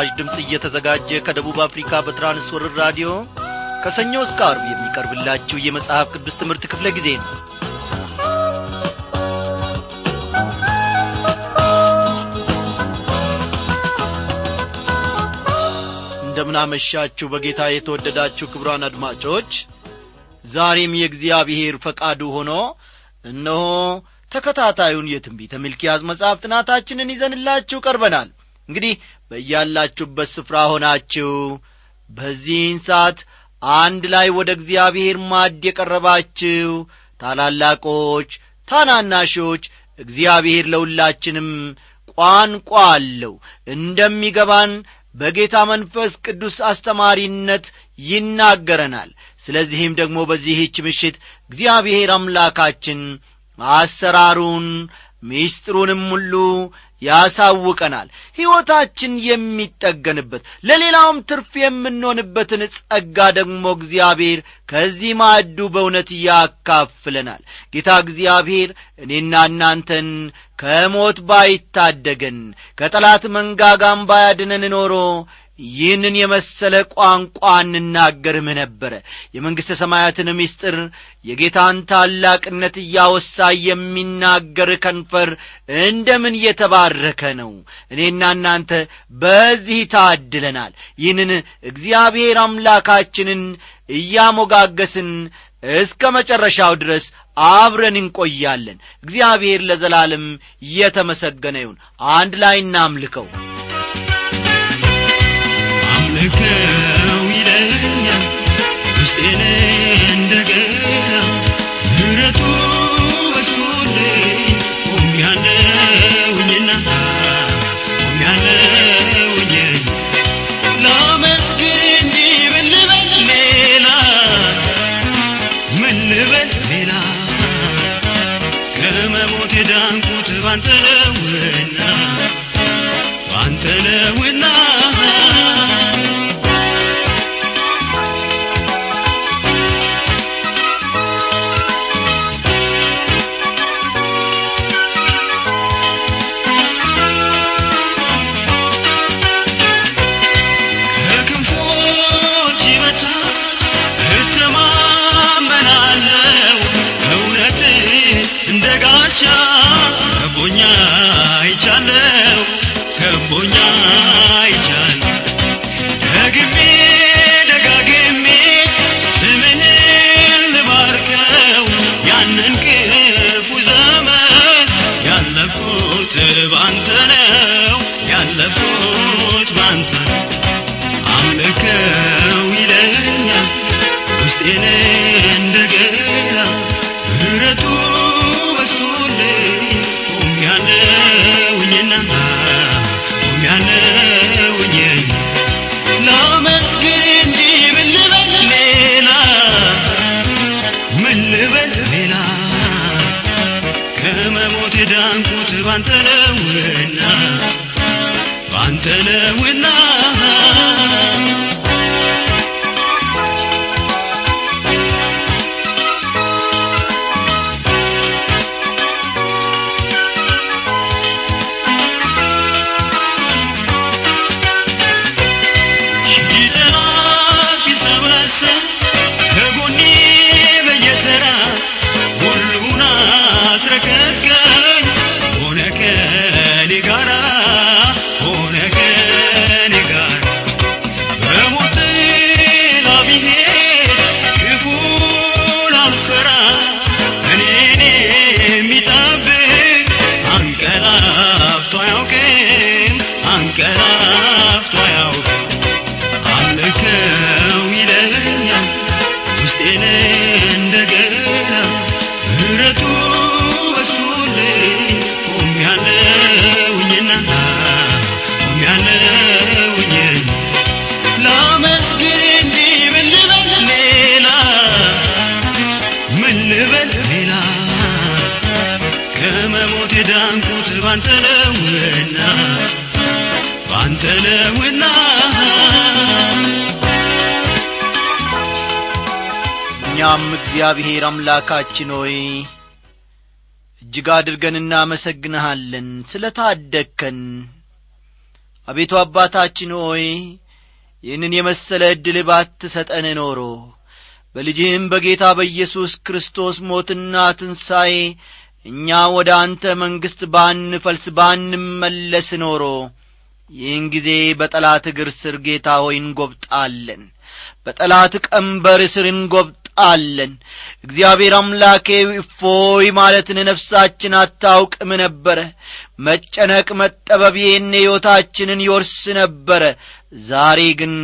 ይህ ምስራች ድምፅ እየተዘጋጀ ከደቡብ አፍሪካ በትራንስወርር ራዲዮ ከሰኞ እስከ አርብ የሚቀርብላችሁ የመጽሐፍ ቅዱስ ትምህርት ክፍለ ጊዜ ነው። እንደምናመሻችሁ በጌታ የተወደዳችሁ ክብሯን አድማጮች ዛሬም የእግዚአብሔር ፈቃዱ ሆኖ እነሆ ተከታታዩን የትንቢተ ሚልኪያስ መጽሐፍ ጥናታችንን ይዘንላችሁ ቀርበናል። እንግዲህ በያላችሁበት ስፍራ ሆናችሁ በዚህን ሰዓት አንድ ላይ ወደ እግዚአብሔር ማድ የቀረባችሁ ታላላቆች ታናናሾች እግዚአብሔር ለሁላችንም ቋንቋ አለው። እንደሚገባን በጌታ መንፈስ ቅዱስ አስተማሪነት ይናገረናል። ስለዚህም ደግሞ በዚህች ምሽት እግዚአብሔር አምላካችን አሰራሩን ሚስጥሩንም ሁሉ ያሳውቀናል። ሕይወታችን የሚጠገንበት ለሌላውም ትርፍ የምንሆንበትን ጸጋ ደግሞ እግዚአብሔር ከዚህ ማዕዱ በእውነት ያካፍለናል። ጌታ እግዚአብሔር እኔና እናንተን ከሞት ባይታደገን ከጠላት መንጋጋም ባያድነን ኖሮ ይህንን የመሰለ ቋንቋ እንናገርም ነበረ የመንግሥተ ሰማያትን ምስጢር የጌታን ታላቅነት እያወሳ የሚናገር ከንፈር እንደምን የተባረከ ነው! እኔና እናንተ በዚህ ታድለናል። ይህንን እግዚአብሔር አምላካችንን እያሞጋገስን እስከ መጨረሻው ድረስ አብረን እንቆያለን። እግዚአብሔር ለዘላለም የተመሰገነ ይሁን። አንድ ላይ እናምልከው Listen ባንተ ነውና እግዚአብሔር አምላካችን ሆይ እጅግ አድርገን እናመሰግንሃለን። ስለ ታደግከን አቤቱ አባታችን ሆይ ይህንን የመሰለ ዕድል ባትሰጠን ኖሮ በልጅህም በጌታ በኢየሱስ ክርስቶስ ሞትና ትንሣኤ እኛ ወደ አንተ መንግሥት ባንፈልስ ባንመለስ ኖሮ ይህን ጊዜ በጠላት እግር ስር ጌታ ሆይ እንጐብጣለን በጠላት ቀንበር ስር እንጐብጣለን። እግዚአብሔር አምላኬ እፎይ ማለትን ነፍሳችን አታውቅም ነበረ። መጨነቅ መጠበብ ይህን ሕይወታችንን ይወርስ ነበረ። ዛሬ ግን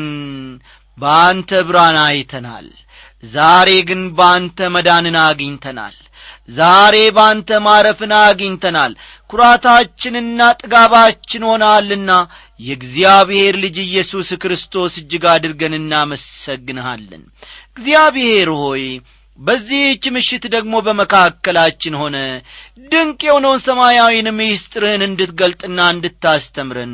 በአንተ ብርሃን አይተናል። ዛሬ ግን በአንተ መዳንን አግኝተናል። ዛሬ ባንተ ማረፍን አግኝተናል ኩራታችንና ጥጋባችን ሆናልና የእግዚአብሔር ልጅ ኢየሱስ ክርስቶስ እጅግ አድርገን እናመሰግንሃለን። እግዚአብሔር ሆይ በዚህች ምሽት ደግሞ በመካከላችን ሆነ። ድንቅ የሆነውን ሰማያዊን ምስጢርህን እንድትገልጥና እንድታስተምረን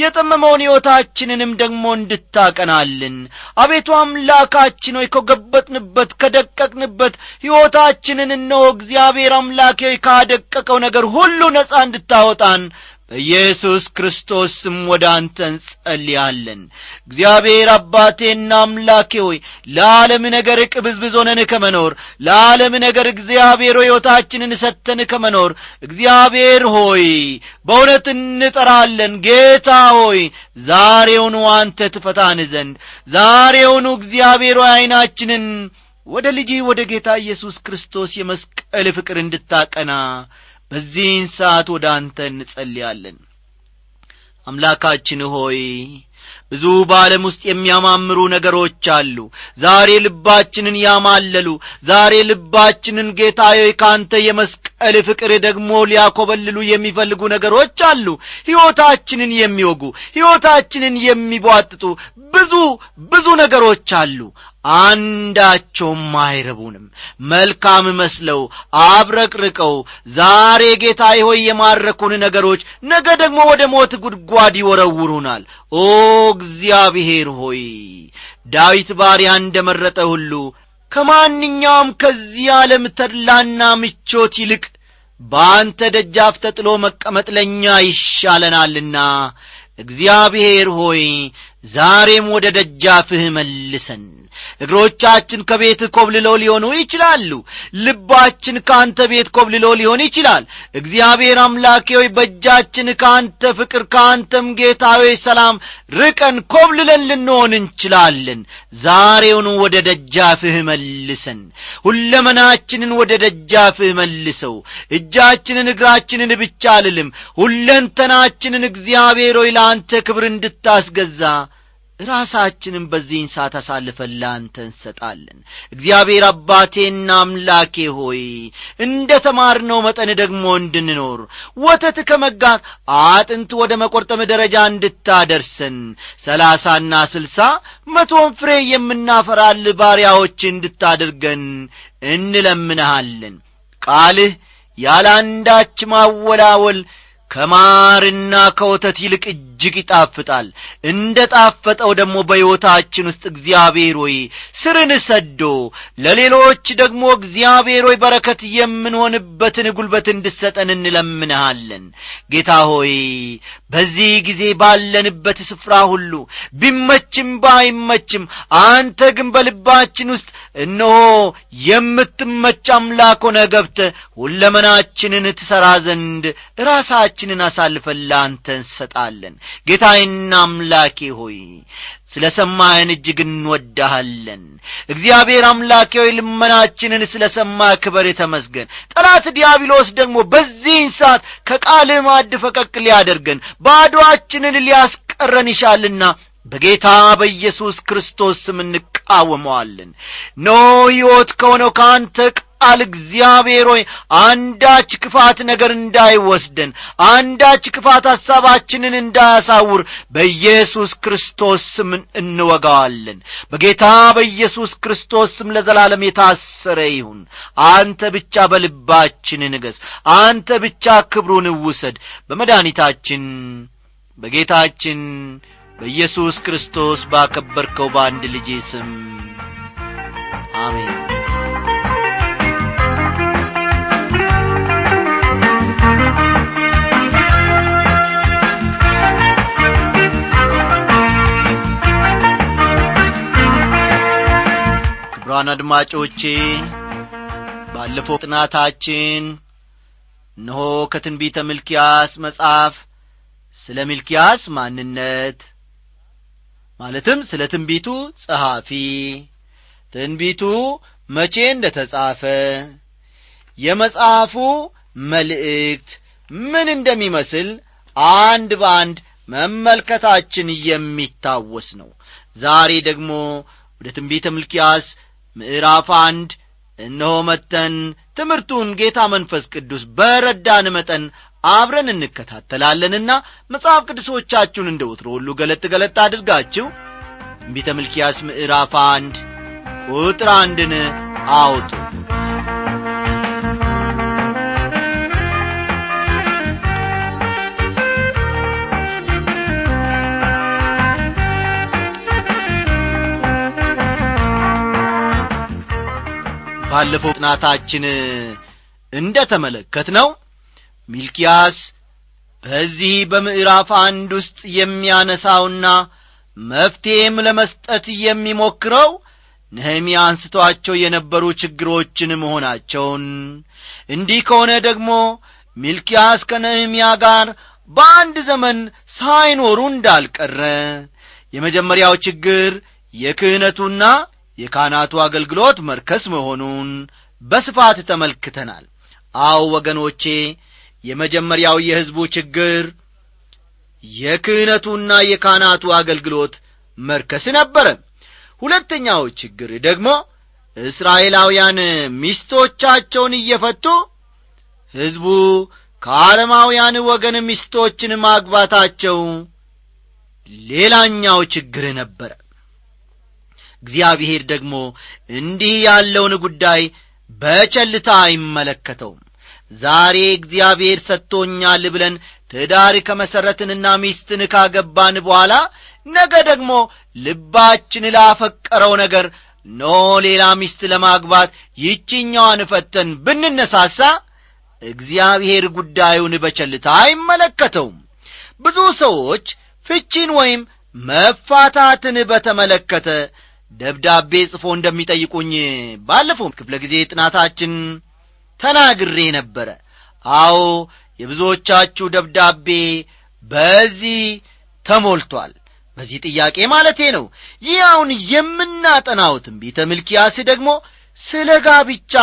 የጠመመውን ሕይወታችንንም ደግሞ እንድታቀናልን። አቤቱ አምላካችን ሆይ ከገበጥንበት ከደቀቅንበት ሕይወታችንን እነሆ እግዚአብሔር አምላኬ ካደቀቀው ነገር ሁሉ ነጻ እንድታወጣን በኢየሱስ ክርስቶስ ስም ወደ አንተ እንጸልያለን። እግዚአብሔር አባቴና አምላኬ ሆይ ለዓለም ነገር ቅብዝብዝ ሆነን ከመኖር ለዓለም ነገር እግዚአብሔር ሕይወታችንን ሰተን ከመኖር እግዚአብሔር ሆይ በእውነት እንጠራለን። ጌታ ሆይ ዛሬውኑ አንተ ትፈታን ዘንድ ዛሬውኑ እግዚአብሔር ሆይ ዐይናችንን ወደ ልጅ ወደ ጌታ ኢየሱስ ክርስቶስ የመስቀል ፍቅር እንድታቀና በዚህን ሰዓት ወደ አንተ እንጸልያለን። አምላካችን ሆይ ብዙ በዓለም ውስጥ የሚያማምሩ ነገሮች አሉ። ዛሬ ልባችንን ያማለሉ ዛሬ ልባችንን ጌታዬ ካንተ የመስቀል ፍቅር ደግሞ ሊያኰበልሉ የሚፈልጉ ነገሮች አሉ። ሕይወታችንን የሚወጉ ሕይወታችንን የሚቧጥጡ ብዙ ብዙ ነገሮች አሉ አንዳቸውም አይረቡንም። መልካም መስለው አብረቅርቀው ዛሬ ጌታዬ ሆይ የማረኩን ነገሮች ነገ ደግሞ ወደ ሞት ጉድጓድ ይወረውሩናል። ኦ እግዚአብሔር ሆይ ዳዊት ባሪያ እንደ መረጠ ሁሉ ከማንኛውም ከዚህ ዓለም ተድላና ምቾት ይልቅ በአንተ ደጃፍ ተጥሎ መቀመጥ ለእኛ ይሻለናልና። እግዚአብሔር ሆይ ዛሬም ወደ ደጃፍህ መልሰን። እግሮቻችን ከቤት ኮብልለው ሊሆኑ ይችላሉ። ልባችን ከአንተ ቤት ኮብልሎ ሊሆን ይችላል። እግዚአብሔር አምላኬ ሆይ በእጃችን ከአንተ ፍቅር ከአንተም ጌታዊ ሰላም ርቀን ኮብልለን ልንሆን እንችላለን። ዛሬውኑ ወደ ደጃፍህ መልሰን። ሁለመናችንን ወደ ደጃፍህ መልሰው። እጃችንን እግራችንን ብቻ አልልም። ሁለንተናችንን እግዚአብሔር ሆይ ለአንተ ክብር እንድታስገዛ ራሳችንን በዚህን ሰዓት አሳልፈን ለአንተ እንሰጣለን። እግዚአብሔር አባቴና አምላኬ ሆይ እንደ ተማርነው መጠን ደግሞ እንድንኖር ወተት ከመጋት አጥንት ወደ መቈርጠም ደረጃ እንድታደርሰን ሰላሳና ስልሳ መቶን ፍሬ የምናፈራል ባሪያዎች እንድታደርገን እንለምንሃለን። ቃልህ ያለ አንዳች ማወላወል ከማርና ከወተት ይልቅ እጅግ ይጣፍጣል። እንደ ጣፈጠው ደግሞ በሕይወታችን ውስጥ እግዚአብሔር ሆይ ስርን ሰዶ ለሌሎች ደግሞ እግዚአብሔር ሆይ በረከት የምንሆንበትን ጉልበት እንድሰጠን እንለምንሃለን። ጌታ ሆይ በዚህ ጊዜ ባለንበት ስፍራ ሁሉ ቢመችም ባይመችም አንተ ግን በልባችን ውስጥ እነሆ የምትመች አምላክ ሆነ ገብተ ሁለመናችንን ትሠራ ዘንድ ራሳችንን አሳልፈን ለአንተ እንሰጣለን። ጌታዬና አምላኬ ሆይ ስለ ሰማህን እጅግ እንወዳሃለን እግዚአብሔር አምላኬ ሆይ ልመናችንን ስለ ሰማ ክበር ተመስገን። ጠላት ዲያብሎስ ደግሞ በዚህን ሰዓት ከቃልህ ማድ ፈቀቅ ሊያደርገን ባዶአችንን ሊያስቀረን ይሻልና በጌታ በኢየሱስ ክርስቶስ ስም እንቃወመዋለን። ኖ ሕይወት ከሆነው ከአንተ ቃል እግዚአብሔር ሆይ አንዳች ክፋት ነገር እንዳይወስደን አንዳች ክፋት ሐሳባችንን እንዳያሳውር በኢየሱስ ክርስቶስ ስም እንወጋዋለን። በጌታ በኢየሱስ ክርስቶስ ስም ለዘላለም የታሰረ ይሁን። አንተ ብቻ በልባችን ንገስ አንተ ብቻ ክብሩን ውሰድ። በመድኃኒታችን በጌታችን በኢየሱስ ክርስቶስ ባከበርከው በአንድ ልጄ ስም አሜን ክቡራን አድማጮቼ ባለፈው ጥናታችን እነሆ ከትንቢተ ሚልኪያስ መጽሐፍ ስለ ሚልኪያስ ማንነት ማለትም ስለ ትንቢቱ ጸሐፊ። ትንቢቱ መቼ እንደ ተጻፈ የመጽሐፉ መልእክት ምን እንደሚመስል አንድ በአንድ መመልከታችን የሚታወስ ነው። ዛሬ ደግሞ ወደ ትንቢተ ሚልኪያስ ምዕራፍ አንድ። እነሆ መተን ትምህርቱን ጌታ መንፈስ ቅዱስ በረዳን መጠን አብረን እንከታተላለንና መጽሐፍ ቅዱሶቻችሁን እንደ ወትሮ ሁሉ ገለጥ ገለጥ አድርጋችሁ ትንቢተ ሚልኪያስ ምዕራፍ አንድ ቁጥር አንድን አውጡ ባለፈው ጥናታችን እንደ ተመለከት ነው ሚልኪያስ በዚህ በምዕራፍ አንድ ውስጥ የሚያነሳውና መፍትሔም ለመስጠት የሚሞክረው ነህምያ አንስቶአቸው የነበሩ ችግሮችን መሆናቸውን እንዲህ ከሆነ ደግሞ ሚልኪያስ ከነህምያ ጋር በአንድ ዘመን ሳይኖሩ እንዳልቀረ የመጀመሪያው ችግር የክህነቱና የካህናቱ አገልግሎት መርከስ መሆኑን በስፋት ተመልክተናል። አው ወገኖቼ የመጀመሪያው የሕዝቡ ችግር የክህነቱና የካህናቱ አገልግሎት መርከስ ነበረ። ሁለተኛው ችግር ደግሞ እስራኤላውያን ሚስቶቻቸውን እየፈቱ ሕዝቡ ከአረማውያን ወገን ሚስቶችን ማግባታቸው ሌላኛው ችግር ነበረ እግዚአብሔር ደግሞ እንዲህ ያለውን ጉዳይ በቸልታ አይመለከተውም። ዛሬ እግዚአብሔር ሰጥቶኛል ብለን ትዳር ከመሠረትንና ሚስትን ካገባን በኋላ ነገ ደግሞ ልባችን ላፈቀረው ነገር ኖ ሌላ ሚስት ለማግባት ይችኛዋን ፈተን ብንነሳሳ እግዚአብሔር ጉዳዩን በቸልታ አይመለከተውም። ብዙ ሰዎች ፍቺን ወይም መፋታትን በተመለከተ ደብዳቤ ጽፎ እንደሚጠይቁኝ ባለፈው ክፍለ ጊዜ ጥናታችን ተናግሬ ነበረ። አዎ የብዙዎቻችሁ ደብዳቤ በዚህ ተሞልቷል። በዚህ ጥያቄ ማለቴ ነው። ይህ አሁን የምናጠናው ትንቢተ ሚልኪያስ ደግሞ ስለ ጋብቻ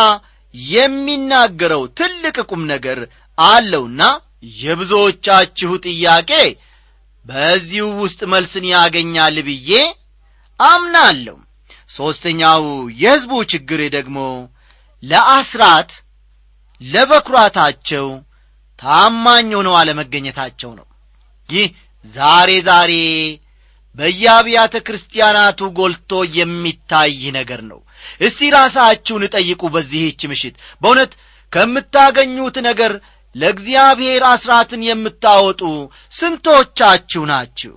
የሚናገረው ትልቅ ቁም ነገር አለውና የብዙዎቻችሁ ጥያቄ በዚሁ ውስጥ መልስን ያገኛል ብዬ አምናለሁ። ሦስተኛው የሕዝቡ ችግር ደግሞ ለአስራት ለበኵራታቸው ታማኝ ሆነው አለመገኘታቸው ነው። ይህ ዛሬ ዛሬ በየአብያተ ክርስቲያናቱ ጎልቶ የሚታይ ነገር ነው። እስቲ ራሳችሁን ጠይቁ በዚህች ምሽት። በእውነት ከምታገኙት ነገር ለእግዚአብሔር አስራትን የምታወጡ ስንቶቻችሁ ናችሁ?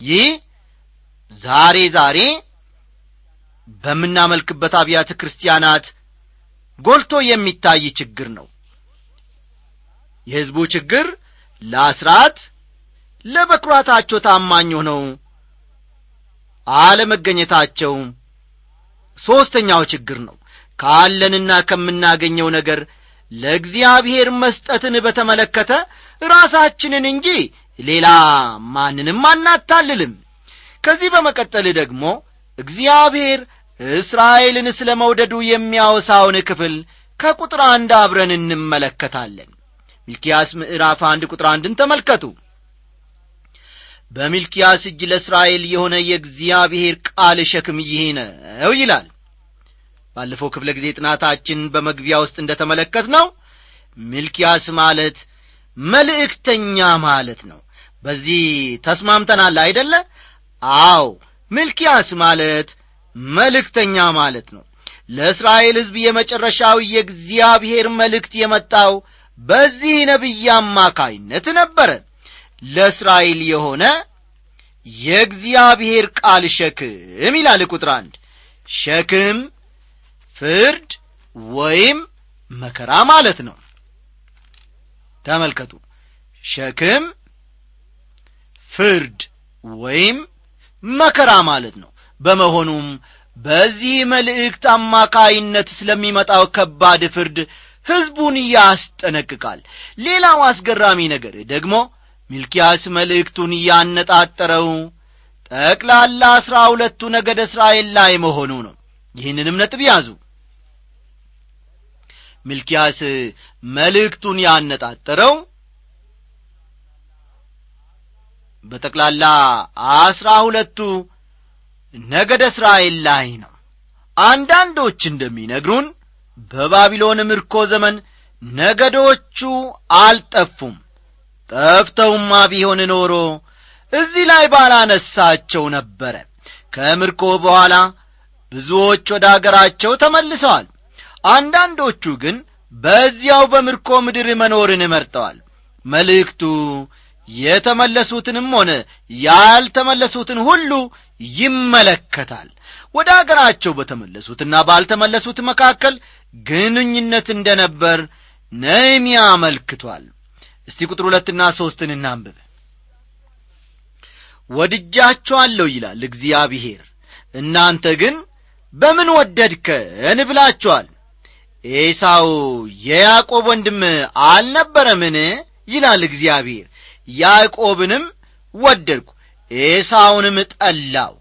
ይህ ዛሬ ዛሬ በምናመልክበት አብያተ ክርስቲያናት ጎልቶ የሚታይ ችግር ነው። የሕዝቡ ችግር ለአስራት ለበኵራታቸው ታማኝ ሆነው አለመገኘታቸው ሦስተኛው ችግር ነው። ካለንና ከምናገኘው ነገር ለእግዚአብሔር መስጠትን በተመለከተ ራሳችንን እንጂ ሌላ ማንንም አናታልልም ከዚህ በመቀጠል ደግሞ እግዚአብሔር እስራኤልን ስለ መውደዱ የሚያወሳውን ክፍል ከቁጥር አንድ አብረን እንመለከታለን። ሚልኪያስ ምዕራፍ አንድ ቁጥር አንድን ተመልከቱ። በሚልኪያስ እጅ ለእስራኤል የሆነ የእግዚአብሔር ቃል ሸክም ይህ ነው ይላል። ባለፈው ክፍለ ጊዜ ጥናታችን በመግቢያ ውስጥ እንደ ተመለከት ነው ሚልኪያስ ማለት መልእክተኛ ማለት ነው። በዚህ ተስማምተናል አይደለ አው ሚልኪያስ ማለት መልእክተኛ ማለት ነው። ለእስራኤል ሕዝብ የመጨረሻው የእግዚአብሔር መልእክት የመጣው በዚህ ነቢይ አማካይነት ነበረ። ለእስራኤል የሆነ የእግዚአብሔር ቃል ሸክም ይላል ቁጥር አንድ። ሸክም ፍርድ ወይም መከራ ማለት ነው። ተመልከቱ። ሸክም ፍርድ ወይም መከራ ማለት ነው። በመሆኑም በዚህ መልእክት አማካይነት ስለሚመጣው ከባድ ፍርድ ሕዝቡን ያስጠነቅቃል። ሌላው አስገራሚ ነገር ደግሞ ሚልኪያስ መልእክቱን እያነጣጠረው ጠቅላላ አሥራ ሁለቱ ነገደ እስራኤል ላይ መሆኑ ነው። ይህንንም ነጥብ ያዙ። ሚልኪያስ መልእክቱን ያነጣጠረው በጠቅላላ አስራ ሁለቱ ነገደ እስራኤል ላይ ነው። አንዳንዶች እንደሚነግሩን በባቢሎን ምርኮ ዘመን ነገዶቹ አልጠፉም። ጠፍተውማ ቢሆን ኖሮ እዚህ ላይ ባላነሳቸው ነበረ። ከምርኮ በኋላ ብዙዎች ወደ አገራቸው ተመልሰዋል። አንዳንዶቹ ግን በዚያው በምርኮ ምድር መኖርን መርጠዋል። መልእክቱ የተመለሱትንም ሆነ ያልተመለሱትን ሁሉ ይመለከታል። ወደ አገራቸው በተመለሱትና ባልተመለሱት መካከል ግንኙነት እንደ ነበር ነህምያ አመልክቷል። እስቲ ቁጥር ሁለትና ሦስትን እናንብብ። ወድጃችኋለሁ ይላል እግዚአብሔር። እናንተ ግን በምን ወደድከን ብላችኋል? ኤሳው የያዕቆብ ወንድም አልነበረምን? ይላል እግዚአብሔር ያዕቆብንም ወደድኩ ኤሳውንም ጠላው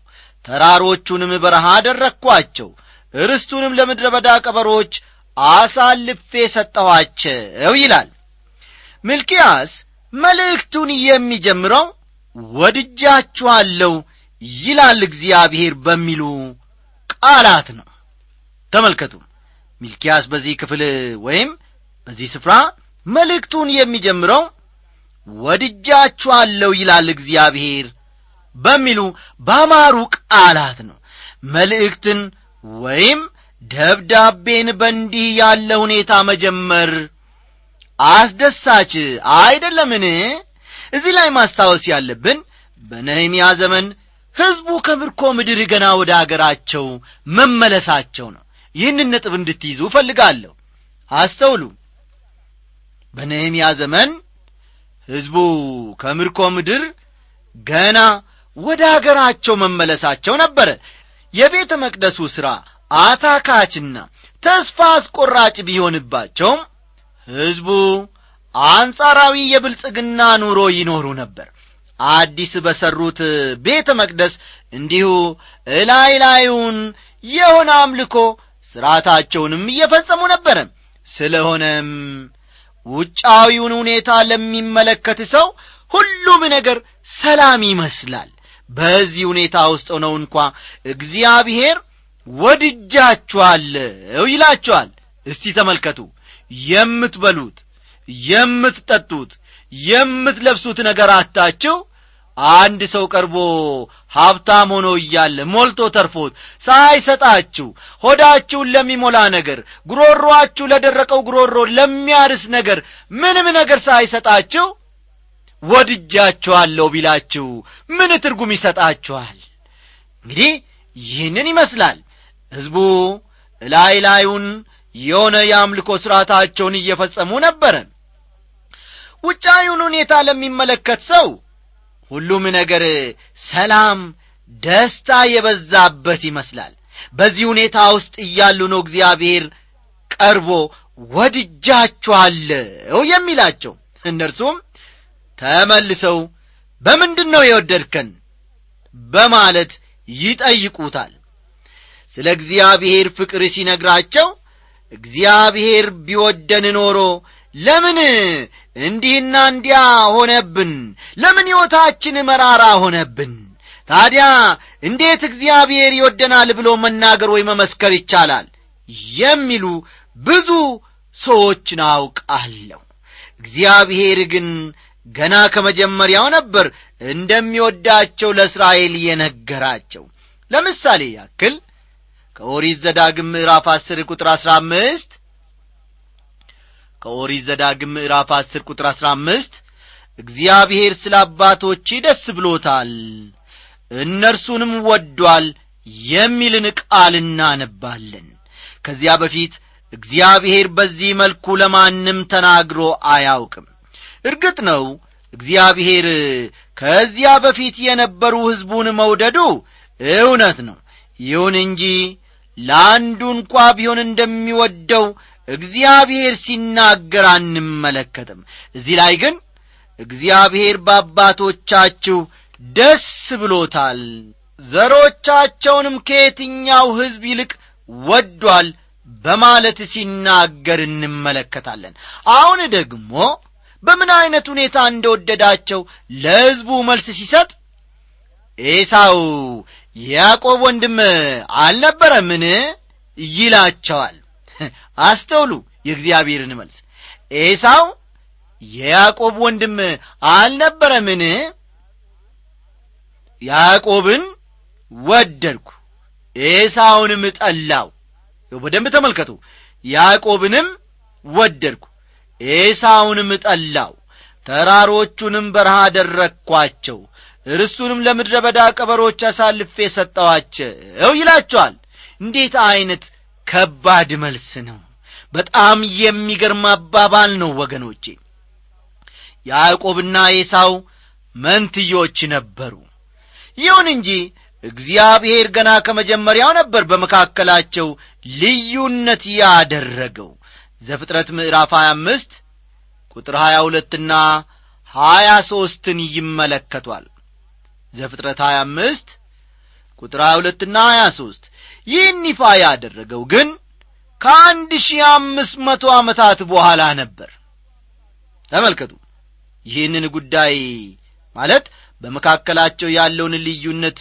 ተራሮቹንም በረሃ አደረግኳቸው ርስቱንም ለምድረ በዳ ቀበሮች አሳልፌ ሰጠኋቸው ይላል። ሚልኪያስ መልእክቱን የሚጀምረው ወድጃችኋለሁ ይላል እግዚአብሔር በሚሉ ቃላት ነው። ተመልከቱ ሚልኪያስ በዚህ ክፍል ወይም በዚህ ስፍራ መልእክቱን የሚጀምረው ወድጃችኋለሁ ይላል እግዚአብሔር በሚሉ ባማሩ ቃላት ነው። መልእክትን ወይም ደብዳቤን በእንዲህ ያለ ሁኔታ መጀመር አስደሳች አይደለምን? እዚህ ላይ ማስታወስ ያለብን በነህምያ ዘመን ሕዝቡ ከምርኮ ምድር ገና ወደ አገራቸው መመለሳቸው ነው። ይህንን ነጥብ እንድትይዙ እፈልጋለሁ። አስተውሉ። በነህምያ ዘመን ሕዝቡ ከምርኮ ምድር ገና ወደ አገራቸው መመለሳቸው ነበረ የቤተ መቅደሱ ሥራ አታካችና ተስፋ አስቆራጭ ቢሆንባቸውም ሕዝቡ አንጻራዊ የብልጽግና ኑሮ ይኖሩ ነበር። አዲስ በሠሩት ቤተ መቅደስ እንዲሁ እላይ ላዩን የሆነ አምልኮ ሥርዓታቸውንም እየፈጸሙ ነበረ ስለሆነም ውጫዊውን ሁኔታ ለሚመለከት ሰው ሁሉም ነገር ሰላም ይመስላል። በዚህ ሁኔታ ውስጥ ሆነው እንኳ እግዚአብሔር ወድጃችኋለሁ ይላችኋል እስቲ ተመልከቱ። የምትበሉት የምትጠጡት የምትለብሱት ነገር አታችሁ አንድ ሰው ቀርቦ ሀብታም ሆኖ እያለ ሞልቶ ተርፎት ሳይሰጣችሁ ሆዳችሁን ለሚሞላ ነገር ጉሮሮአችሁ ለደረቀው ጉሮሮ ለሚያርስ ነገር ምንም ነገር ሳይሰጣችሁ ወድጃችኋለሁ ቢላችሁ ምን ትርጉም ይሰጣችኋል? እንግዲህ ይህንን ይመስላል። ሕዝቡ ላይ ላዩን የሆነ የአምልኮ ሥርዓታቸውን እየፈጸሙ ነበረ። ውጫዊውን ሁኔታ ለሚመለከት ሰው ሁሉም ነገር ሰላም ደስታ የበዛበት ይመስላል። በዚህ ሁኔታ ውስጥ እያሉ ነው እግዚአብሔር ቀርቦ ወድጃችኋለሁ የሚላቸው። እነርሱም ተመልሰው በምንድን ነው የወደድከን? በማለት ይጠይቁታል። ስለ እግዚአብሔር ፍቅር ሲነግራቸው እግዚአብሔር ቢወደን ኖሮ ለምን እንዲህና እንዲያ ሆነብን። ለምን ሕይወታችን መራራ ሆነብን? ታዲያ እንዴት እግዚአብሔር ይወደናል ብሎ መናገር ወይ መመስከር ይቻላል? የሚሉ ብዙ ሰዎችን አውቃለሁ። እግዚአብሔር ግን ገና ከመጀመሪያው ነበር እንደሚወዳቸው ለእስራኤል የነገራቸው። ለምሳሌ ያክል ከኦሪት ዘዳግም ምዕራፍ አስር ቁጥር አሥራ አምስት ከኦሪት ዘዳግም ምዕራፍ አስር ቁጥር አሥራ አምስት እግዚአብሔር ስለ አባቶች ደስ ብሎታል እነርሱንም ወዷል የሚልን ቃል እናነባለን። ከዚያ በፊት እግዚአብሔር በዚህ መልኩ ለማንም ተናግሮ አያውቅም። እርግጥ ነው እግዚአብሔር ከዚያ በፊት የነበሩ ሕዝቡን መውደዱ እውነት ነው። ይሁን እንጂ ለአንዱ እንኳ ቢሆን እንደሚወደው እግዚአብሔር ሲናገር አንመለከትም። እዚህ ላይ ግን እግዚአብሔር በአባቶቻችሁ ደስ ብሎታል። ዘሮቻቸውንም ከየትኛው ሕዝብ ይልቅ ወዷል በማለት ሲናገር እንመለከታለን። አሁን ደግሞ በምን ዐይነት ሁኔታ እንደወደዳቸው ለሕዝቡ መልስ ሲሰጥ ኤሳው ያዕቆብ ወንድም አልነበረምን? ይላቸዋል አስተውሉ የእግዚአብሔርን መልስ። ኤሳው የያዕቆብ ወንድም አልነበረምን? ያዕቆብን ወደድኩ ኤሳውንም ጠላው በደንብ ተመልከቱ። ያዕቆብንም ወደድኩ ኤሳውንም ጠላው ተራሮቹንም በረሃ አደረግኳቸው ርስቱንም ለምድረ በዳ ቀበሮች አሳልፌ ሰጠዋቸው ይላቸዋል። እንዴት ዐይነት ከባድ መልስ ነው። በጣም የሚገርም አባባል ነው ወገኖቼ። ያዕቆብና ኤሳው መንትዮች ነበሩ። ይሁን እንጂ እግዚአብሔር ገና ከመጀመሪያው ነበር በመካከላቸው ልዩነት ያደረገው። ዘፍጥረት ምዕራፍ 25 ቁጥር 22ና 23ን ይመለከቷል። ዘፍጥረት 25 ቁጥር 22ና 23 ይህን ይፋ ያደረገው ግን ከአንድ ሺህ አምስት መቶ ዓመታት በኋላ ነበር። ተመልከቱ ይህንን ጉዳይ ማለት በመካከላቸው ያለውን ልዩነት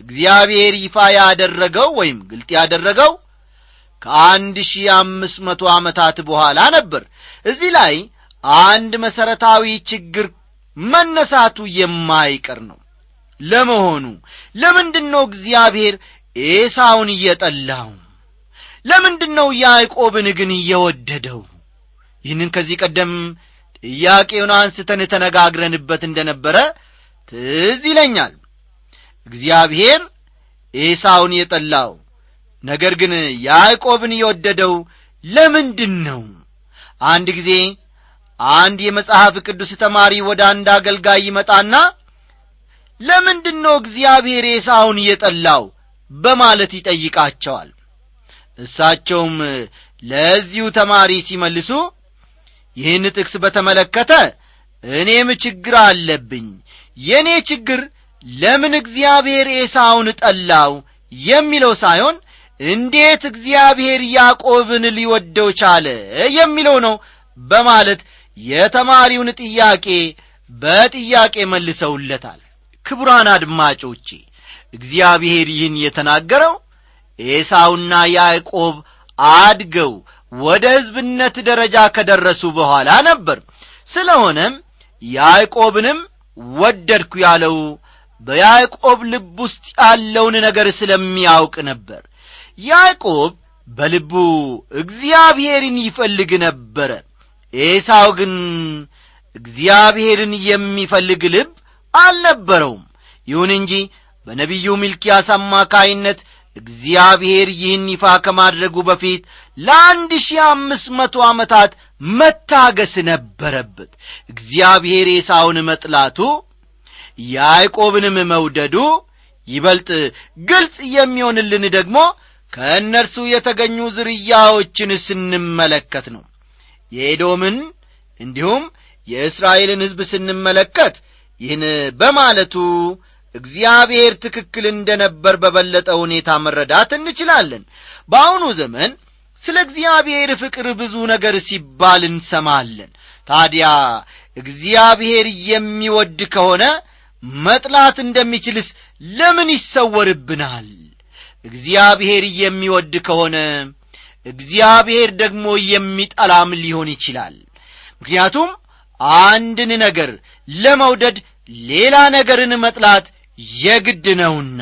እግዚአብሔር ይፋ ያደረገው ወይም ግልጥ ያደረገው ከአንድ ሺህ አምስት መቶ ዓመታት በኋላ ነበር። እዚህ ላይ አንድ መሠረታዊ ችግር መነሳቱ የማይቀር ነው። ለመሆኑ ለምንድን ነው እግዚአብሔር ኤሳውን እየጠላው ለምንድን ነው ያዕቆብን ግን እየወደደው? ይህንን ከዚህ ቀደም ጥያቄውን አንስተን ተነጋግረንበት እንደ ነበረ ትዝ ይለኛል። እግዚአብሔር ኤሳውን የጠላው ነገር ግን ያዕቆብን የወደደው ለምንድን ነው አንድ ጊዜ አንድ የመጽሐፍ ቅዱስ ተማሪ ወደ አንድ አገልጋይ ይመጣና ለምንድን ነው እግዚአብሔር ኤሳውን የጠላው በማለት ይጠይቃቸዋል። እሳቸውም ለዚሁ ተማሪ ሲመልሱ ይህን ጥቅስ በተመለከተ እኔም ችግር አለብኝ። የእኔ ችግር ለምን እግዚአብሔር ኤሳውን ጠላው የሚለው ሳይሆን እንዴት እግዚአብሔር ያዕቆብን ሊወደው ቻለ የሚለው ነው በማለት የተማሪውን ጥያቄ በጥያቄ መልሰውለታል። ክቡራን አድማጮቼ እግዚአብሔር ይህን የተናገረው ኤሳውና ያዕቆብ አድገው ወደ ሕዝብነት ደረጃ ከደረሱ በኋላ ነበር። ስለሆነም ያዕቆብንም ወደድኩ ያለው በያዕቆብ ልብ ውስጥ ያለውን ነገር ስለሚያውቅ ነበር። ያዕቆብ በልቡ እግዚአብሔርን ይፈልግ ነበረ። ኤሳው ግን እግዚአብሔርን የሚፈልግ ልብ አልነበረውም። ይሁን እንጂ በነቢዩ ሚልኪያስ አማካይነት እግዚአብሔር ይህን ይፋ ከማድረጉ በፊት ለአንድ ሺህ አምስት መቶ ዓመታት መታገስ ነበረበት። እግዚአብሔር ኤሳውን መጥላቱ ያዕቆብንም መውደዱ ይበልጥ ግልጽ የሚሆንልን ደግሞ ከእነርሱ የተገኙ ዝርያዎችን ስንመለከት ነው። የኤዶምን እንዲሁም የእስራኤልን ሕዝብ ስንመለከት ይህን በማለቱ እግዚአብሔር ትክክል እንደ ነበር በበለጠ ሁኔታ መረዳት እንችላለን። በአሁኑ ዘመን ስለ እግዚአብሔር ፍቅር ብዙ ነገር ሲባል እንሰማለን። ታዲያ እግዚአብሔር የሚወድ ከሆነ መጥላት እንደሚችልስ ለምን ይሰወርብናል? እግዚአብሔር የሚወድ ከሆነ እግዚአብሔር ደግሞ የሚጠላም ሊሆን ይችላል። ምክንያቱም አንድን ነገር ለመውደድ ሌላ ነገርን መጥላት የግድ ነውና።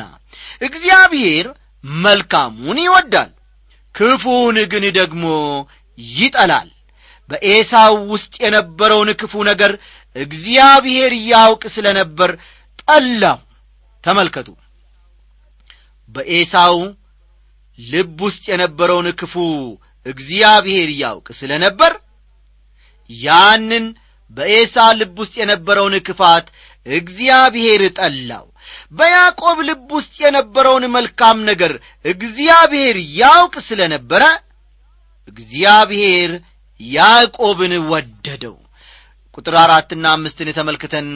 እግዚአብሔር መልካሙን ይወዳል ክፉውን ግን ደግሞ ይጠላል። በኤሳው ውስጥ የነበረውን ክፉ ነገር እግዚአብሔር ያውቅ ስለ ነበር ጠላው። ተመልከቱ በኤሳው ልብ ውስጥ የነበረውን ክፉ እግዚአብሔር ያውቅ ስለ ነበር ያንን በኤሳ ልብ ውስጥ የነበረውን ክፋት እግዚአብሔር ጠላው በያዕቆብ ልብ ውስጥ የነበረውን መልካም ነገር እግዚአብሔር ያውቅ ስለ ነበረ እግዚአብሔር ያዕቆብን ወደደው። ቁጥር አራትና አምስትን ተመልክተን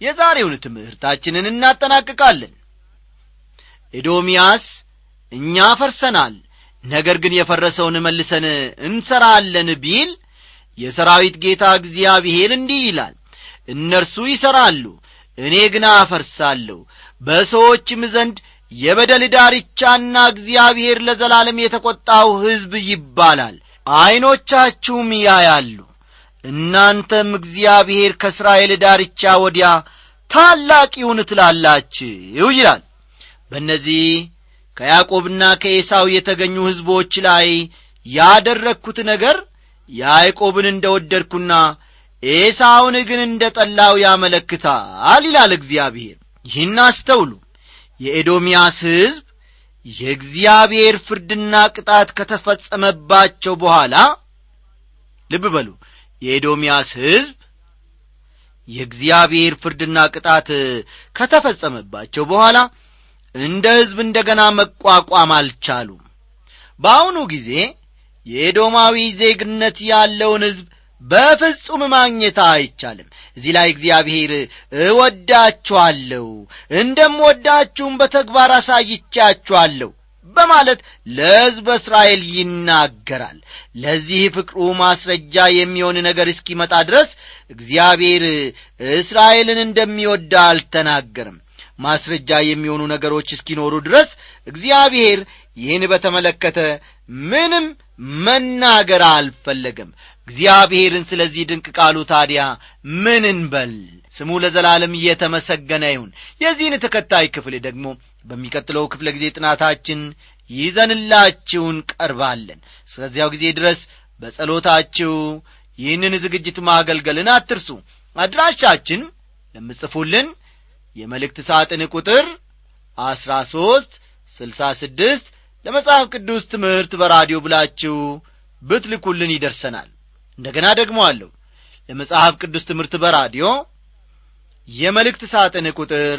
የዛሬውን ትምህርታችንን እናጠናቅቃለን። ኤዶምያስ እኛ ፈርሰናል ነገር ግን የፈረሰውን መልሰን እንሰራለን ቢል የሰራዊት ጌታ እግዚአብሔር እንዲህ ይላል እነርሱ ይሠራሉ እኔ ግን አፈርሳለሁ በሰዎችም ዘንድ የበደል ዳርቻና እግዚአብሔር ለዘላለም የተቈጣው ሕዝብ ይባላል። ዐይኖቻችሁም ያያሉ እናንተም እግዚአብሔር ከእስራኤል ዳርቻ ወዲያ ታላቅ ይሁን ትላላችሁ ይላል። በእነዚህ ከያዕቆብና ከኤሳው የተገኙ ሕዝቦች ላይ ያደረግኩት ነገር ያዕቆብን እንደ ወደድኩና ኤሳውን ግን እንደ ጠላው ያመለክታል ይላል እግዚአብሔር ይህን አስተውሉ። የኤዶምያስ ሕዝብ የእግዚአብሔር ፍርድና ቅጣት ከተፈጸመባቸው በኋላ ልብ በሉ የኤዶምያስ ሕዝብ የእግዚአብሔር ፍርድና ቅጣት ከተፈጸመባቸው በኋላ እንደ ሕዝብ እንደ ገና መቋቋም አልቻሉም። በአሁኑ ጊዜ የኤዶማዊ ዜግነት ያለውን ሕዝብ በፍጹም ማግኘት አይቻልም። እዚህ ላይ እግዚአብሔር እወዳችኋለሁ እንደምወዳችሁም በተግባር አሳይቻችኋለሁ በማለት ለሕዝበ እስራኤል ይናገራል። ለዚህ ፍቅሩ ማስረጃ የሚሆን ነገር እስኪመጣ ድረስ እግዚአብሔር እስራኤልን እንደሚወዳ አልተናገርም ማስረጃ የሚሆኑ ነገሮች እስኪኖሩ ድረስ እግዚአብሔር ይህን በተመለከተ ምንም መናገር አልፈለገም እግዚአብሔርን ስለዚህ ድንቅ ቃሉ ታዲያ ምን እንበል? ስሙ ለዘላለም እየተመሰገነ ይሁን። የዚህን ተከታይ ክፍል ደግሞ በሚቀጥለው ክፍለ ጊዜ ጥናታችን ይዘንላችሁን ቀርባለን። እስከዚያው ጊዜ ድረስ በጸሎታችሁ ይህንን ዝግጅት ማገልገልን አትርሱ። አድራሻችን ለምጽፉልን የመልእክት ሳጥን ቁጥር አስራ ሦስት ስልሳ ስድስት ለመጽሐፍ ቅዱስ ትምህርት በራዲዮ ብላችሁ ብትልኩልን ይደርሰናል እንደ ገና ደግሞ አለሁ ለመጽሐፍ ቅዱስ ትምህርት በራዲዮ የመልእክት ሳጥን ቁጥር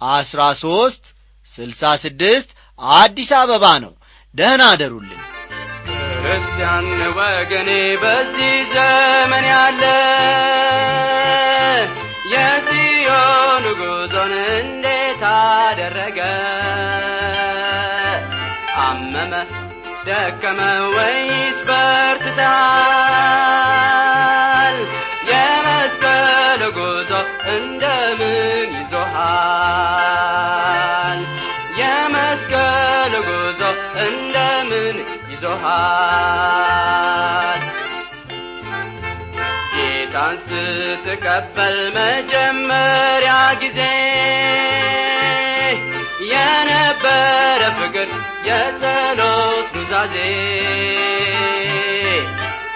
አስራ ሦስት ስልሳ ስድስት አዲስ አበባ ነው። ደህና አደሩልን። ክርስቲያን ወገኔ በዚህ ዘመን ያለ የጽዮን ጉዞን እንዴት አደረገ? አመመ ደከመ ወይስ በርትታል? የመስቀል ጉዞ እንደምን ይዞሃል? የመስቀል ጉዞ እንደምን ይዞሃል? ጌታን ስትቀበል መጀመሪያ ጊዜ የነበረ ፍቅር የጸሎት ኑዛዜ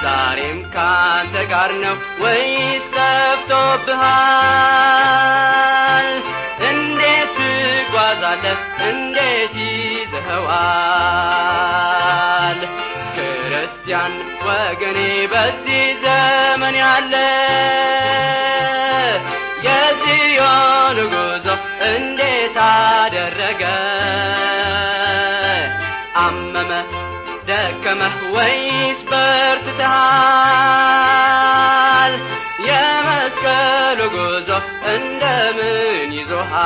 ዛሬም ካንተ ጋር ነው ወይስ ጠፍቶብሃል? እንዴት ትጓዛለህ? እንዴት ይዘኸዋል? ክርስቲያን ወገኔ በዚህ ዘመን ያለ የጽዮን ጉዞ እንዴት አደረገ ደከመህ ወይስ በርትተሃል። የመስቀሉ ጉዞ እንደምን ይዞሃል?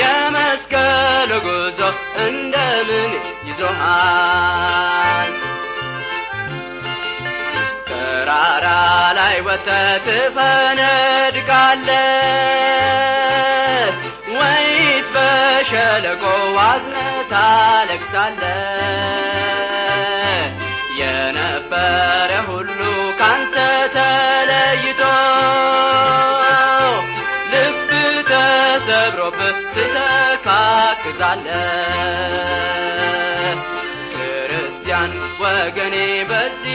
የመስቀሉ ጉዞ እንደምን ይዞሃል? ተራራ ላይ ወጥተህ ትፈነድቃለህ ወይስ በሸለቆ አዝነህ ታለቅሳለህ የነበረ ሁሉ ካንተ ተለይቶ ልብ ተሰብሮብህ ትተካክዛለህ ክርስቲያን ወገኔ በዚህ